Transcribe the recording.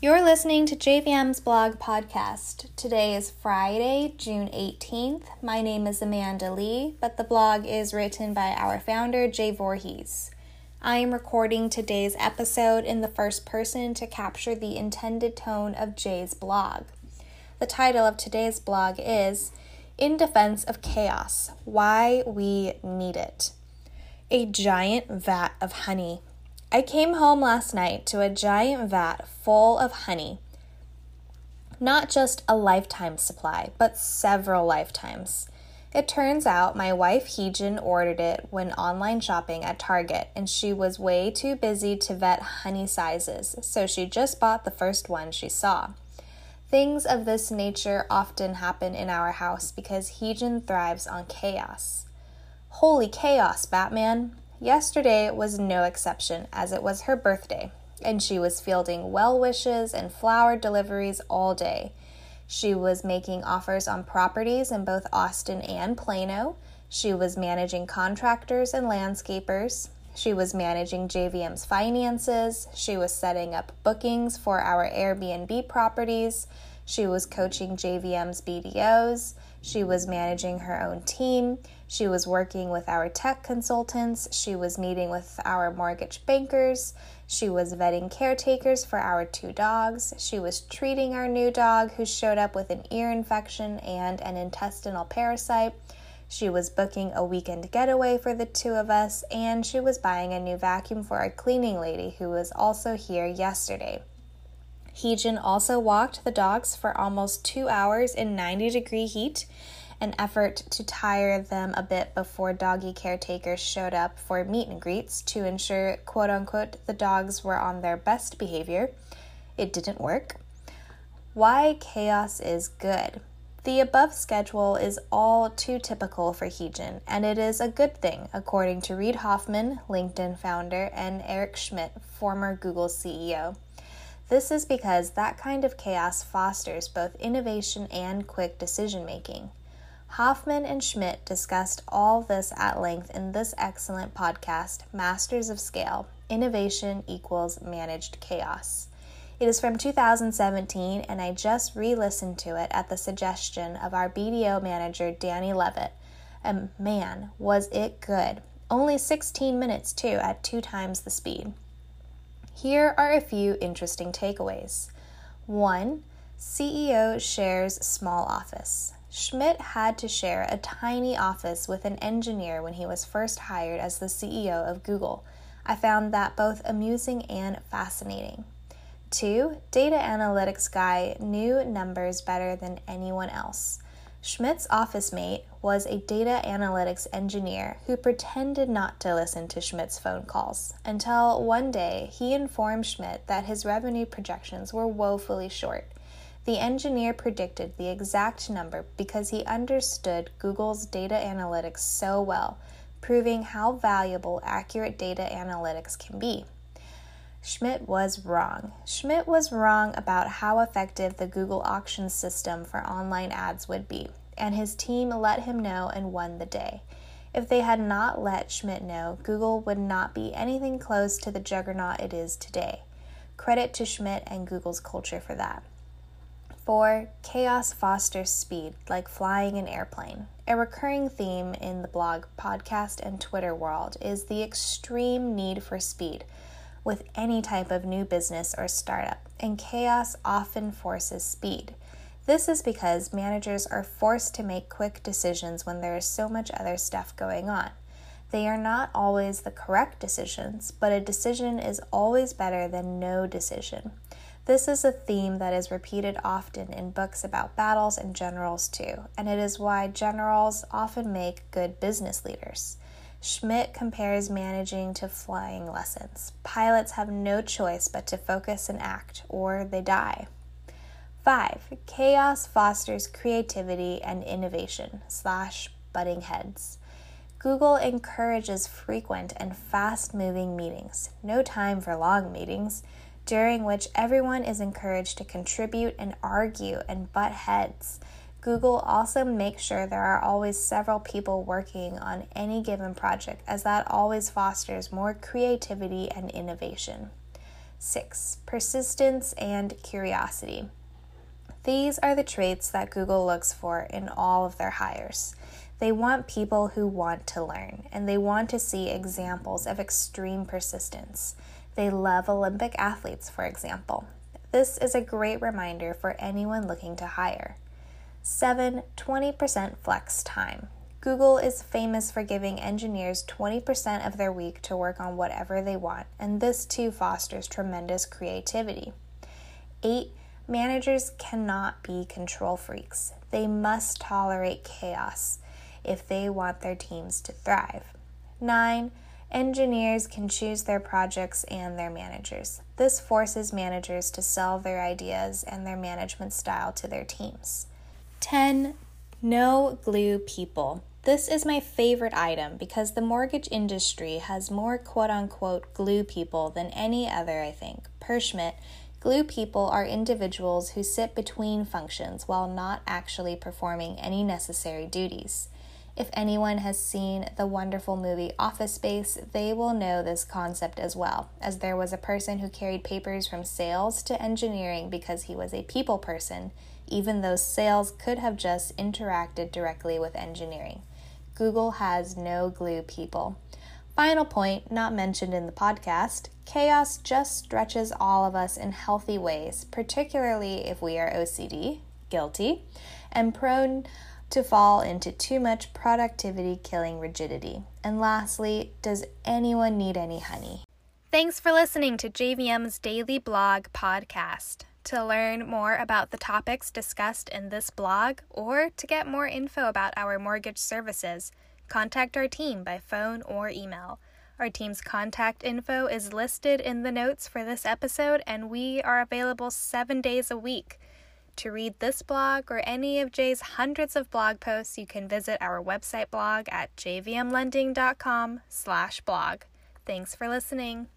You're listening to JVM's blog podcast. Today is Friday, June 18th. My name is Amanda Lee, but the blog is written by our founder, Jay Voorhees. I am recording today's episode in the first person to capture the intended tone of Jay's blog. The title of today's blog is In Defense of Chaos Why We Need It. A giant vat of honey I came home last night to a giant vat full of honey. Not just a lifetime supply, but several lifetimes. It turns out my wife Heejin ordered it when online shopping at Target, and she was way too busy to vet honey sizes, so she just bought the first one she saw. Things of this nature often happen in our house because Heejin thrives on chaos. Holy chaos, Batman! Yesterday was no exception, as it was her birthday, and she was fielding well wishes and flower deliveries all day. She was making offers on properties in both Austin and Plano. She was managing contractors and landscapers. She was managing JVM's finances. She was setting up bookings for our Airbnb properties. She was coaching JVM's BDOs. She was managing her own team. She was working with our tech consultants. She was meeting with our mortgage bankers. She was vetting caretakers for our two dogs. She was treating our new dog who showed up with an ear infection and an intestinal parasite. She was booking a weekend getaway for the two of us, and she was buying a new vacuum for our cleaning lady who was also here yesterday. Heejin also walked the dogs for almost two hours in 90 degree heat, an effort to tire them a bit before doggy caretakers showed up for meet and greets to ensure, quote unquote, the dogs were on their best behavior. It didn't work. Why chaos is good. The above schedule is all too typical for Heejin, and it is a good thing, according to Reid Hoffman, LinkedIn founder, and Eric Schmidt, former Google CEO. This is because that kind of chaos fosters both innovation and quick decision making. Hoffman and Schmidt discussed all this at length in this excellent podcast, Masters of Scale Innovation Equals Managed Chaos. It is from 2017, and I just re listened to it at the suggestion of our BDO manager, Danny Levitt. And man, was it good! Only 16 minutes, too, at two times the speed. Here are a few interesting takeaways. 1. CEO shares small office. Schmidt had to share a tiny office with an engineer when he was first hired as the CEO of Google. I found that both amusing and fascinating. 2. Data analytics guy knew numbers better than anyone else. Schmidt's office mate was a data analytics engineer who pretended not to listen to Schmidt's phone calls until one day he informed Schmidt that his revenue projections were woefully short. The engineer predicted the exact number because he understood Google's data analytics so well, proving how valuable accurate data analytics can be. Schmidt was wrong. Schmidt was wrong about how effective the Google auction system for online ads would be, and his team let him know and won the day. If they had not let Schmidt know, Google would not be anything close to the juggernaut it is today. Credit to Schmidt and Google's culture for that. 4. Chaos fosters speed, like flying an airplane. A recurring theme in the blog, podcast, and Twitter world is the extreme need for speed with any type of new business or startup, and chaos often forces speed. This is because managers are forced to make quick decisions when there is so much other stuff going on. They are not always the correct decisions, but a decision is always better than no decision. This is a theme that is repeated often in books about battles and generals, too, and it is why generals often make good business leaders. Schmidt compares managing to flying lessons. Pilots have no choice but to focus and act, or they die. 5. Chaos fosters creativity and innovation, slash, butting heads. Google encourages frequent and fast moving meetings, no time for long meetings, during which everyone is encouraged to contribute and argue and butt heads. Google also makes sure there are always several people working on any given project, as that always fosters more creativity and innovation. 6. Persistence and curiosity. These are the traits that Google looks for in all of their hires. They want people who want to learn, and they want to see examples of extreme persistence. They love Olympic athletes, for example. This is a great reminder for anyone looking to hire. 7. 20% flex time. Google is famous for giving engineers 20% of their week to work on whatever they want, and this too fosters tremendous creativity. 8. Managers cannot be control freaks. They must tolerate chaos if they want their teams to thrive. 9. Engineers can choose their projects and their managers. This forces managers to sell their ideas and their management style to their teams. 10. No glue people. This is my favorite item because the mortgage industry has more quote unquote glue people than any other, I think. Per Schmidt, glue people are individuals who sit between functions while not actually performing any necessary duties. If anyone has seen the wonderful movie Office Space, they will know this concept as well, as there was a person who carried papers from sales to engineering because he was a people person, even though sales could have just interacted directly with engineering. Google has no glue people. Final point, not mentioned in the podcast chaos just stretches all of us in healthy ways, particularly if we are OCD, guilty, and prone to fall into too much productivity killing rigidity. And lastly, does anyone need any honey? Thanks for listening to JVM's Daily Blog podcast. To learn more about the topics discussed in this blog or to get more info about our mortgage services, contact our team by phone or email. Our team's contact info is listed in the notes for this episode, and we are available seven days a week. To read this blog or any of Jay's hundreds of blog posts, you can visit our website blog at jvmlending.com slash blog. Thanks for listening.